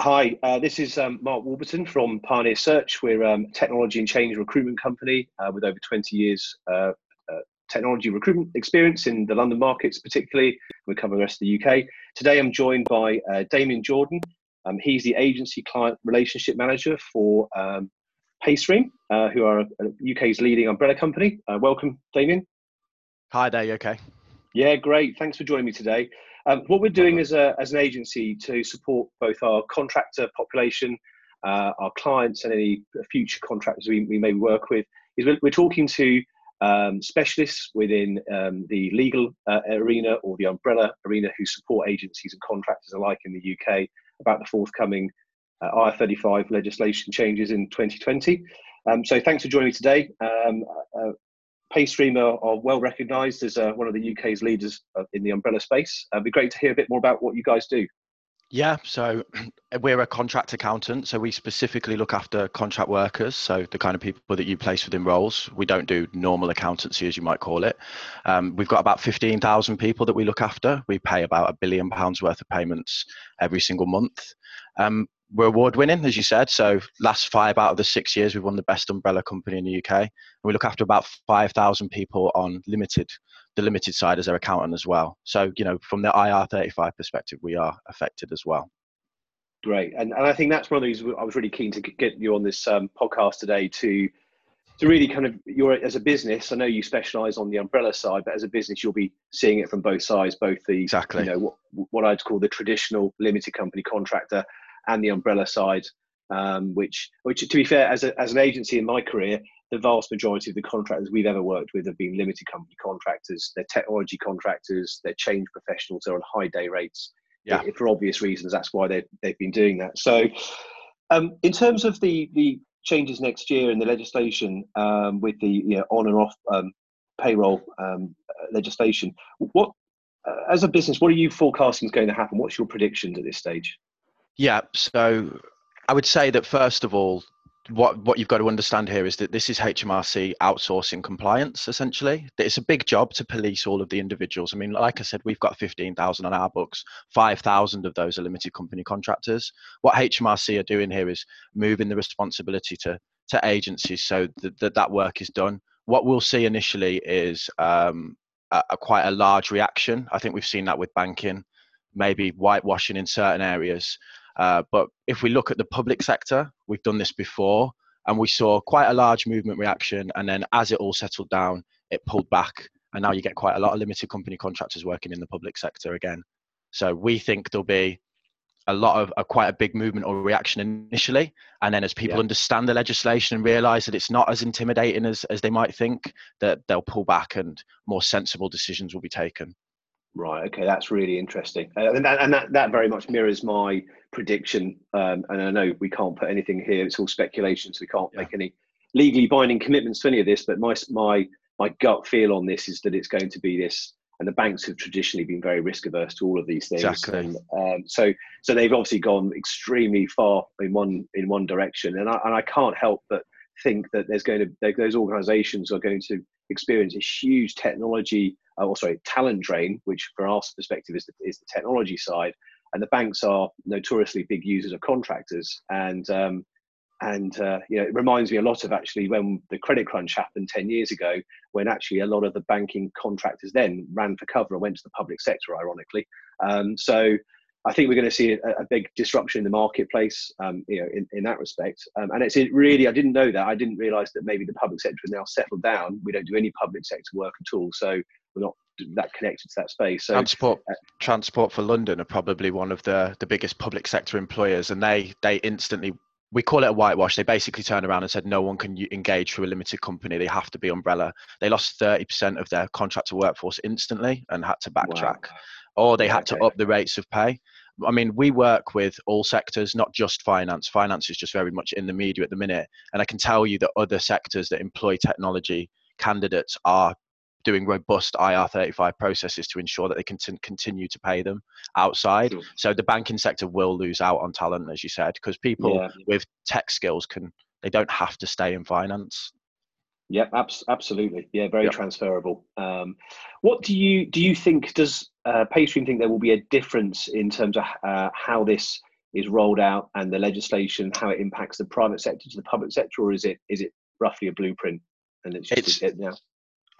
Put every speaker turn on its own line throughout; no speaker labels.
Hi, uh, this is um, Mark Warburton from Pioneer Search. We're um, a technology and change recruitment company uh, with over 20 years uh, uh, technology recruitment experience in the London markets, particularly. We cover the rest of the UK. Today, I'm joined by uh, Damien Jordan. Um, he's the agency client relationship manager for um, Paystream, uh, who are UK's leading umbrella company. welcome, Damien.
Hi there. You okay?
Yeah, great. Thanks for joining me today. Um, what we're doing as, a, as an agency to support both our contractor population, uh, our clients, and any future contractors we, we may work with is we're, we're talking to um, specialists within um, the legal uh, arena or the umbrella arena who support agencies and contractors alike in the UK about the forthcoming uh, IR35 legislation changes in 2020. Um, so thanks for joining me today. Um, uh, Paystream are, are well recognised as uh, one of the UK's leaders uh, in the umbrella space. Uh, it'd be great to hear a bit more about what you guys do.
Yeah, so we're a contract accountant, so we specifically look after contract workers, so the kind of people that you place within roles. We don't do normal accountancy, as you might call it. Um, we've got about 15,000 people that we look after. We pay about a billion pounds worth of payments every single month. Um, we're award winning, as you said. So last five out of the six years, we've won the best umbrella company in the UK. And we look after about 5,000 people on limited, the limited side as their accountant as well. So, you know, from the IR35 perspective, we are affected as well.
Great. And, and I think that's one of the reasons I was really keen to get you on this um, podcast today to, to really kind of, you're as a business, I know you specialize on the umbrella side, but as a business, you'll be seeing it from both sides, both the,
exactly.
you know, what, what I'd call the traditional limited company contractor and the umbrella side, um, which, which to be fair, as, a, as an agency in my career, the vast majority of the contractors we've ever worked with have been limited company contractors. They're technology contractors. They're change professionals. They're on high day rates. Yeah. for obvious reasons, that's why they've they've been doing that. So, um, in terms of the the changes next year in the legislation um, with the you know, on and off um, payroll um, legislation, what uh, as a business, what are you forecasting is going to happen? What's your predictions at this stage?
Yeah, so I would say that first of all, what what you've got to understand here is that this is HMRC outsourcing compliance essentially. It's a big job to police all of the individuals. I mean, like I said, we've got 15,000 on our books. 5,000 of those are limited company contractors. What HMRC are doing here is moving the responsibility to to agencies so that that, that work is done. What we'll see initially is um, a, a quite a large reaction. I think we've seen that with banking, maybe whitewashing in certain areas. Uh, but if we look at the public sector, we've done this before and we saw quite a large movement reaction. And then as it all settled down, it pulled back. And now you get quite a lot of limited company contractors working in the public sector again. So we think there'll be a lot of a, quite a big movement or reaction initially and then as people yeah. understand the legislation and realize that it's not as intimidating as, as they might think that they'll pull back and more sensible decisions will be taken
Right. Okay, that's really interesting, uh, and, that, and that that very much mirrors my prediction. Um, and I know we can't put anything here; it's all speculation, so we can't yeah. make any legally binding commitments to any of this. But my my my gut feel on this is that it's going to be this, and the banks have traditionally been very risk averse to all of these things.
Exactly.
And, um, so so they've obviously gone extremely far in one in one direction, and I and I can't help but think that there's going to those organisations are going to experience a huge technology uh, or sorry, talent drain, which from our perspective is the, is the technology side. And the banks are notoriously big users of contractors. And, um, and uh, you know, it reminds me a lot of actually when the credit crunch happened 10 years ago, when actually a lot of the banking contractors then ran for cover and went to the public sector, ironically. Um, so I think we're going to see a, a big disruption in the marketplace, um, you know, in, in that respect. Um, and it's really, I didn't know that. I didn't realise that maybe the public sector has now settled down. We don't do any public sector work at all, so we're not that connected to that space. So
transport, uh, transport for London are probably one of the the biggest public sector employers, and they they instantly. We call it a whitewash. They basically turned around and said no one can engage through a limited company. They have to be umbrella. They lost 30% of their contractor workforce instantly and had to backtrack. Wow or they had to up the rates of pay. I mean, we work with all sectors, not just finance. Finance is just very much in the media at the minute. And I can tell you that other sectors that employ technology candidates are doing robust IR35 processes to ensure that they can t- continue to pay them outside. Sure. So the banking sector will lose out on talent, as you said, because people yeah. with tech skills can, they don't have to stay in finance.
Yeah, abs- absolutely. Yeah, very yep. transferable. Um, what do you do? You think does uh, Paystream think there will be a difference in terms of uh, how this is rolled out and the legislation how it impacts the private sector to the public sector, or is it is it roughly a blueprint and it's just it's, it now?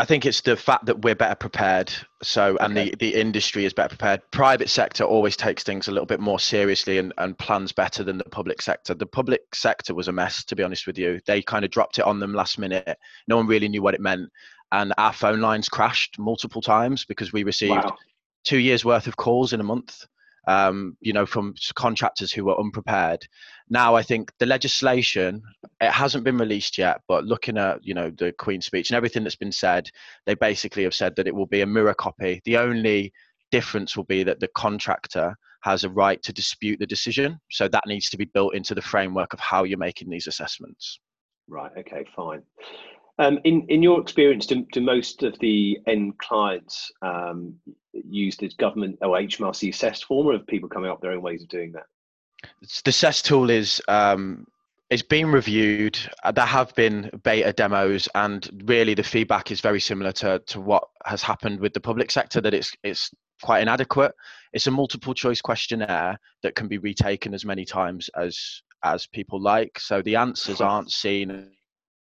I think it's the fact that we're better prepared. So, and okay. the, the industry is better prepared. Private sector always takes things a little bit more seriously and, and plans better than the public sector. The public sector was a mess, to be honest with you. They kind of dropped it on them last minute. No one really knew what it meant. And our phone lines crashed multiple times because we received wow. two years worth of calls in a month um, you know, from contractors who were unprepared. Now, I think the legislation it hasn't been released yet, but looking at you know the Queen's speech and everything that's been said, they basically have said that it will be a mirror copy. The only difference will be that the contractor has a right to dispute the decision, so that needs to be built into the framework of how you're making these assessments.
Right. Okay. Fine. Um, in in your experience, do, do, most of the end clients um, use this government or HMRC assessed form, or have people coming up their own ways of doing that?
The CEST tool is um, it's been reviewed. Uh, there have been beta demos, and really the feedback is very similar to to what has happened with the public sector. That it's it's quite inadequate. It's a multiple choice questionnaire that can be retaken as many times as as people like. So the answers aren't seen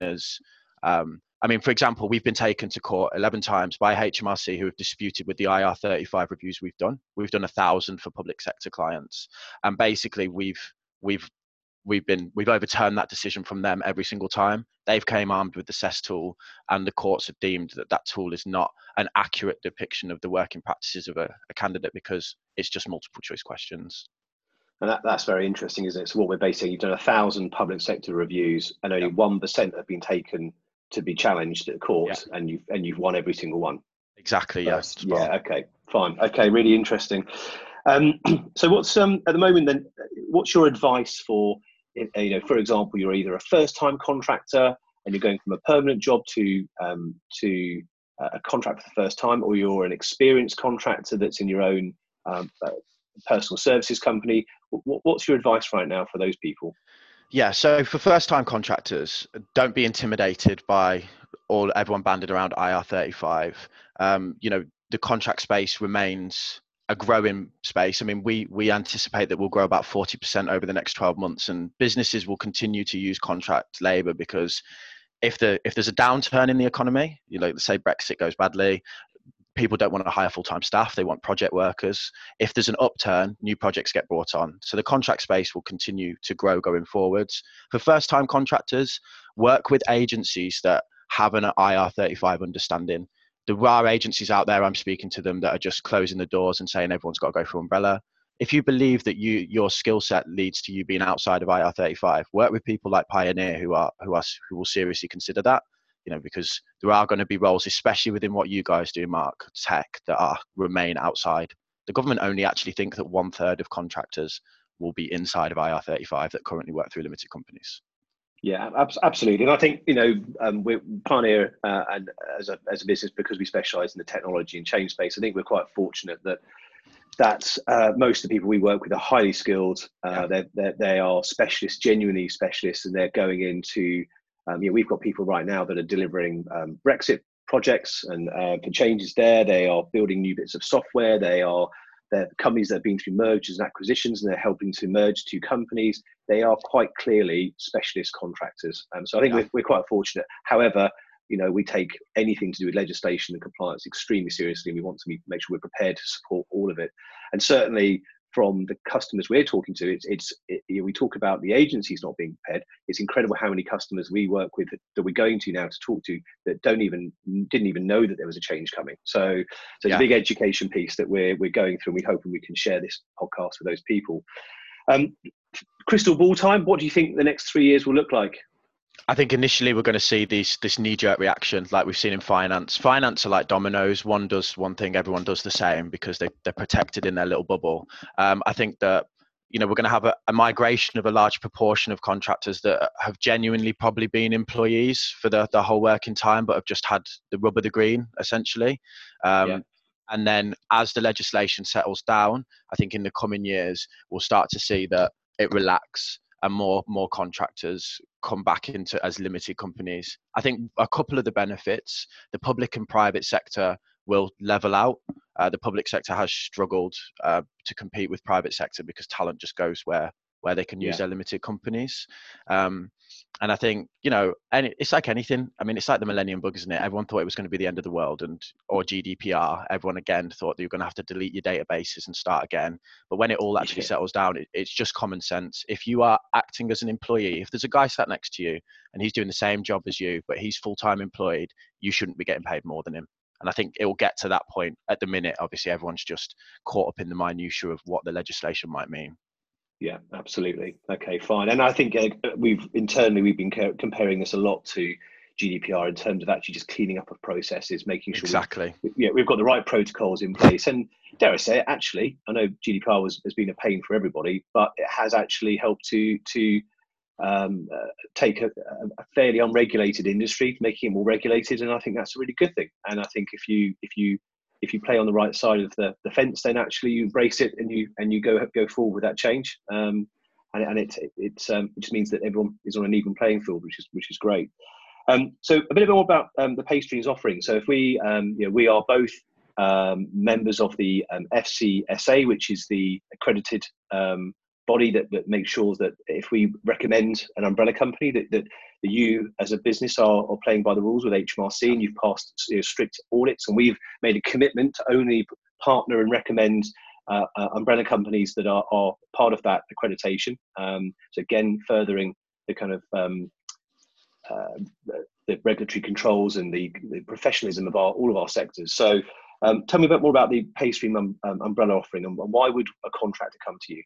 as um, I mean, for example, we've been taken to court 11 times by HMRC who have disputed with the IR35 reviews we've done. We've done a thousand for public sector clients, and basically we've we've we've been we've overturned that decision from them every single time. They've came armed with the CEST tool, and the courts have deemed that that tool is not an accurate depiction of the working practices of a, a candidate because it's just multiple choice questions.
And that, that's very interesting, isn't it? So what we're basically you've done a thousand public sector reviews, and only one percent have been taken to be challenged at court, yeah. and you've and you've won every single one.
Exactly. Yes.
Yeah. Okay. Fine. Okay. Really interesting. Um, so, what's um, at the moment then? What's your advice for you know, for example, you're either a first-time contractor and you're going from a permanent job to um, to a contract for the first time, or you're an experienced contractor that's in your own um, uh, personal services company. what's your advice right now for those people?
Yeah, so for first time contractors, don't be intimidated by all everyone banded around IR35. Um, you know, the contract space remains a growing space. I mean, we we anticipate that we'll grow about 40% over the next 12 months and businesses will continue to use contract labor because if the if there's a downturn in the economy, you know, say Brexit goes badly, people don't want to hire full-time staff they want project workers. If there's an upturn new projects get brought on. So the contract space will continue to grow going forwards. For first-time contractors work with agencies that have an ir35 understanding. There are agencies out there i'm speaking to them that are just closing the doors and saying everyone's got to go for umbrella. If you believe that you your skill set leads to you being outside of ir35 work with people like pioneer who are who are who will seriously consider that you know, because there are going to be roles, especially within what you guys do, Mark, tech, that are remain outside. The government only actually think that one third of contractors will be inside of IR35 that currently work through limited companies.
Yeah, absolutely. And I think you know um, we're Pioneer uh, and as a as a business because we specialise in the technology and change space. I think we're quite fortunate that that uh, most of the people we work with are highly skilled. Uh, yeah. they're, they're, they are specialists, genuinely specialists, and they're going into um, you know, we've got people right now that are delivering um, Brexit projects and uh, for changes there. They are building new bits of software. They are they're companies that have been through mergers and acquisitions and they're helping to merge two companies. They are quite clearly specialist contractors. Um, so I think yeah. we're, we're quite fortunate. However, you know, we take anything to do with legislation and compliance extremely seriously. And we want to make sure we're prepared to support all of it. And certainly, from the customers we're talking to, it's, it's it, you know, we talk about the agencies not being prepared. It's incredible how many customers we work with that we're going to now to talk to that don't even didn't even know that there was a change coming. So, so yeah. it's a big education piece that we're we're going through, and we hope and we can share this podcast with those people. Um, crystal ball time. What do you think the next three years will look like?
I think initially we're going to see this this knee jerk reaction like we've seen in finance. Finance are like dominoes. One does one thing, everyone does the same because they they're protected in their little bubble. Um, I think that you know we're going to have a, a, migration of a large proportion of contractors that have genuinely probably been employees for the, the whole working time but have just had the rub of the green essentially um, yeah. and then as the legislation settles down i think in the coming years we'll start to see that it relax and more more contractors come back into as limited companies. I think a couple of the benefits, the public and private sector will level out. Uh, the public sector has struggled uh, to compete with private sector because talent just goes where where they can use yeah. their limited companies. Um, and I think you know, and it's like anything. I mean, it's like the Millennium Bug, isn't it? Everyone thought it was going to be the end of the world, and or GDPR. Everyone again thought that you're going to have to delete your databases and start again. But when it all actually yeah. settles down, it, it's just common sense. If you are acting as an employee, if there's a guy sat next to you and he's doing the same job as you, but he's full time employed, you shouldn't be getting paid more than him. And I think it will get to that point. At the minute, obviously, everyone's just caught up in the minutiae of what the legislation might mean.
Yeah, absolutely. Okay, fine. And I think uh, we've internally we've been comparing this a lot to GDPR in terms of actually just cleaning up of processes, making sure
exactly.
We've, yeah, we've got the right protocols in place. And dare I say, it, actually, I know GDPR was, has been a pain for everybody, but it has actually helped to to um, uh, take a, a, fairly unregulated industry, making it more regulated, and I think that's a really good thing. And I think if you if you if you play on the right side of the, the fence, then actually you embrace it and you and you go go forward with that change. Um, and, and it it, um, it just means that everyone is on an even playing field, which is which is great. Um, so a bit more about um, the Paystreams offering. So if we um, you know we are both um, members of the FCSA, which is the accredited body that, that makes sure that if we recommend an umbrella company that, that, you as a business are, are playing by the rules with HMRC and you've passed you know, strict audits and we've made a commitment to only partner and recommend uh, uh, umbrella companies that are, are part of that accreditation. Um, so again, furthering the kind of um, uh, the regulatory controls and the, the, professionalism of our, all of our sectors. So um, tell me a bit more about the Paystream um, um, umbrella offering and why would a contractor come to you?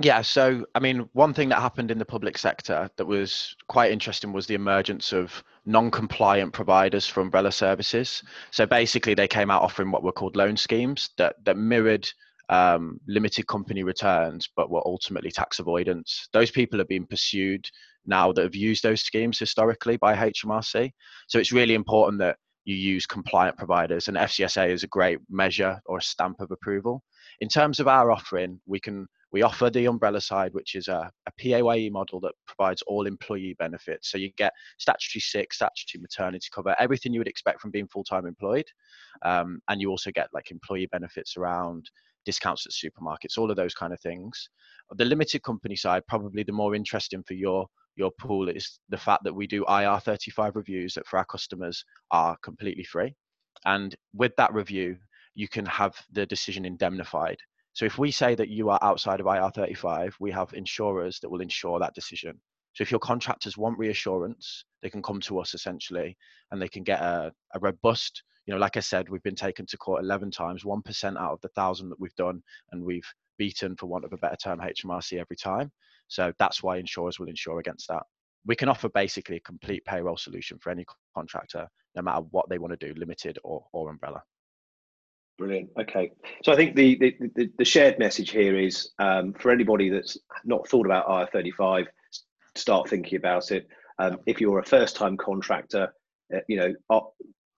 Yeah, so I mean, one thing that happened in the public sector that was quite interesting was the emergence of non-compliant providers for umbrella services. So basically, they came out offering what were called loan schemes that that mirrored um, limited company returns, but were ultimately tax avoidance. Those people are being pursued now that have used those schemes historically by HMRC. So it's really important that you use compliant providers, and FCSA is a great measure or a stamp of approval. In terms of our offering, we can we offer the umbrella side, which is a, a PAYE model that provides all employee benefits. So you get statutory sick, statutory maternity cover, everything you would expect from being full time employed. Um, and you also get like employee benefits around discounts at supermarkets, all of those kind of things. The limited company side, probably the more interesting for your your pool is the fact that we do IR35 reviews that for our customers are completely free. And with that review, you can have the decision indemnified. So if we say that you are outside of IR35, we have insurers that will insure that decision. So if your contractors want reassurance, they can come to us essentially and they can get a, a robust, you know, like I said, we've been taken to court 11 times, 1% out of the thousand that we've done, and we've beaten, for want of a better term, HMRC every time. So that's why insurers will insure against that. We can offer basically a complete payroll solution for any contractor, no matter what they want to do, limited or, or umbrella.
Brilliant. Okay, so I think the the, the shared message here is um, for anybody that's not thought about IR35, start thinking about it. Um, if you're a first-time contractor, uh, you know, uh,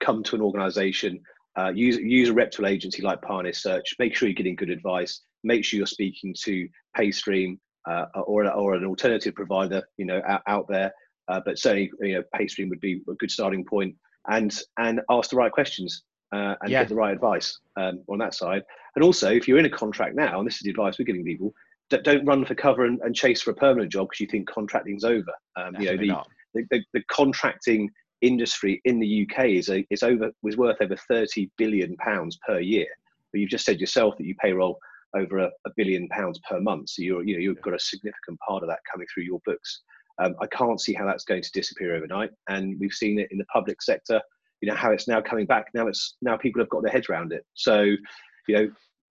come to an organisation, uh, use use a reputable agency like Pioneer Search. Make sure you're getting good advice. Make sure you're speaking to PayStream uh, or or an alternative provider, you know, out, out there. Uh, but certainly, you know, PayStream would be a good starting point, and and ask the right questions uh, and yeah. get the right advice um, on that side. And also, if you're in a contract now, and this is the advice we're giving people, don't run for cover and, and chase for a permanent job because you think contracting's over. Um, you know, the, the, the, the, contracting industry in the UK is a, is over was worth over 30 billion pounds per year. But you've just said yourself that you payroll over a, a billion pounds per month. So you're, you know, you've got a significant part of that coming through your books. Um, I can't see how that's going to disappear overnight. And we've seen it in the public sector you know how it's now coming back. Now it's now people have got their heads around it. So you know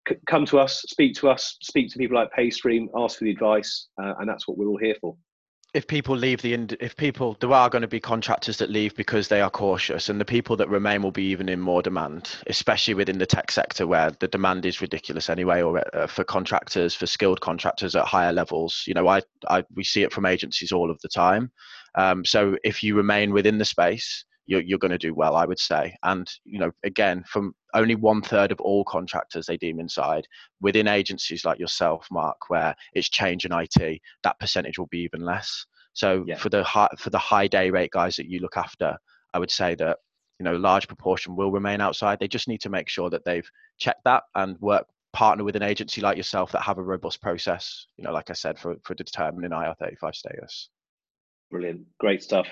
c- come to us speak to us speak to people like paystream ask for the advice uh, and that's what we're all here for.
If people leave the if people there are going to be contractors that leave because they are cautious and the people that remain will be even in more demand especially within the tech sector where the demand is ridiculous anyway or uh, for contractors for skilled contractors at higher levels. You know I, I we see it from agencies all of the time. Um, so if you remain within the space you're, you're going to do well, I would say. And, you know, again, from only one third of all contractors they deem inside within agencies like yourself, Mark, where it's change in IT, that percentage will be even less. So yeah. for the high, for the high day rate guys that you look after, I would say that you know, a large proportion will remain outside. They just need to make sure that they've checked that and work partner with an agency like yourself that have a robust process. You know, like I said, for for determining IR35 status.
Brilliant, great stuff.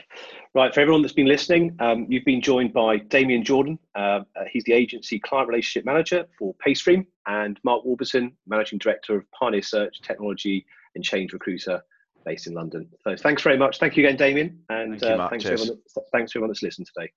Right, for everyone that's been listening, um, you've been joined by Damien Jordan. Uh, he's the agency client relationship manager for Paystream, and Mark Warburton, managing director of Pioneer Search Technology and Change Recruiter, based in London. So thanks very much. Thank you again, Damien, and
Thank you,
uh, thanks, everyone, thanks everyone that's listened today.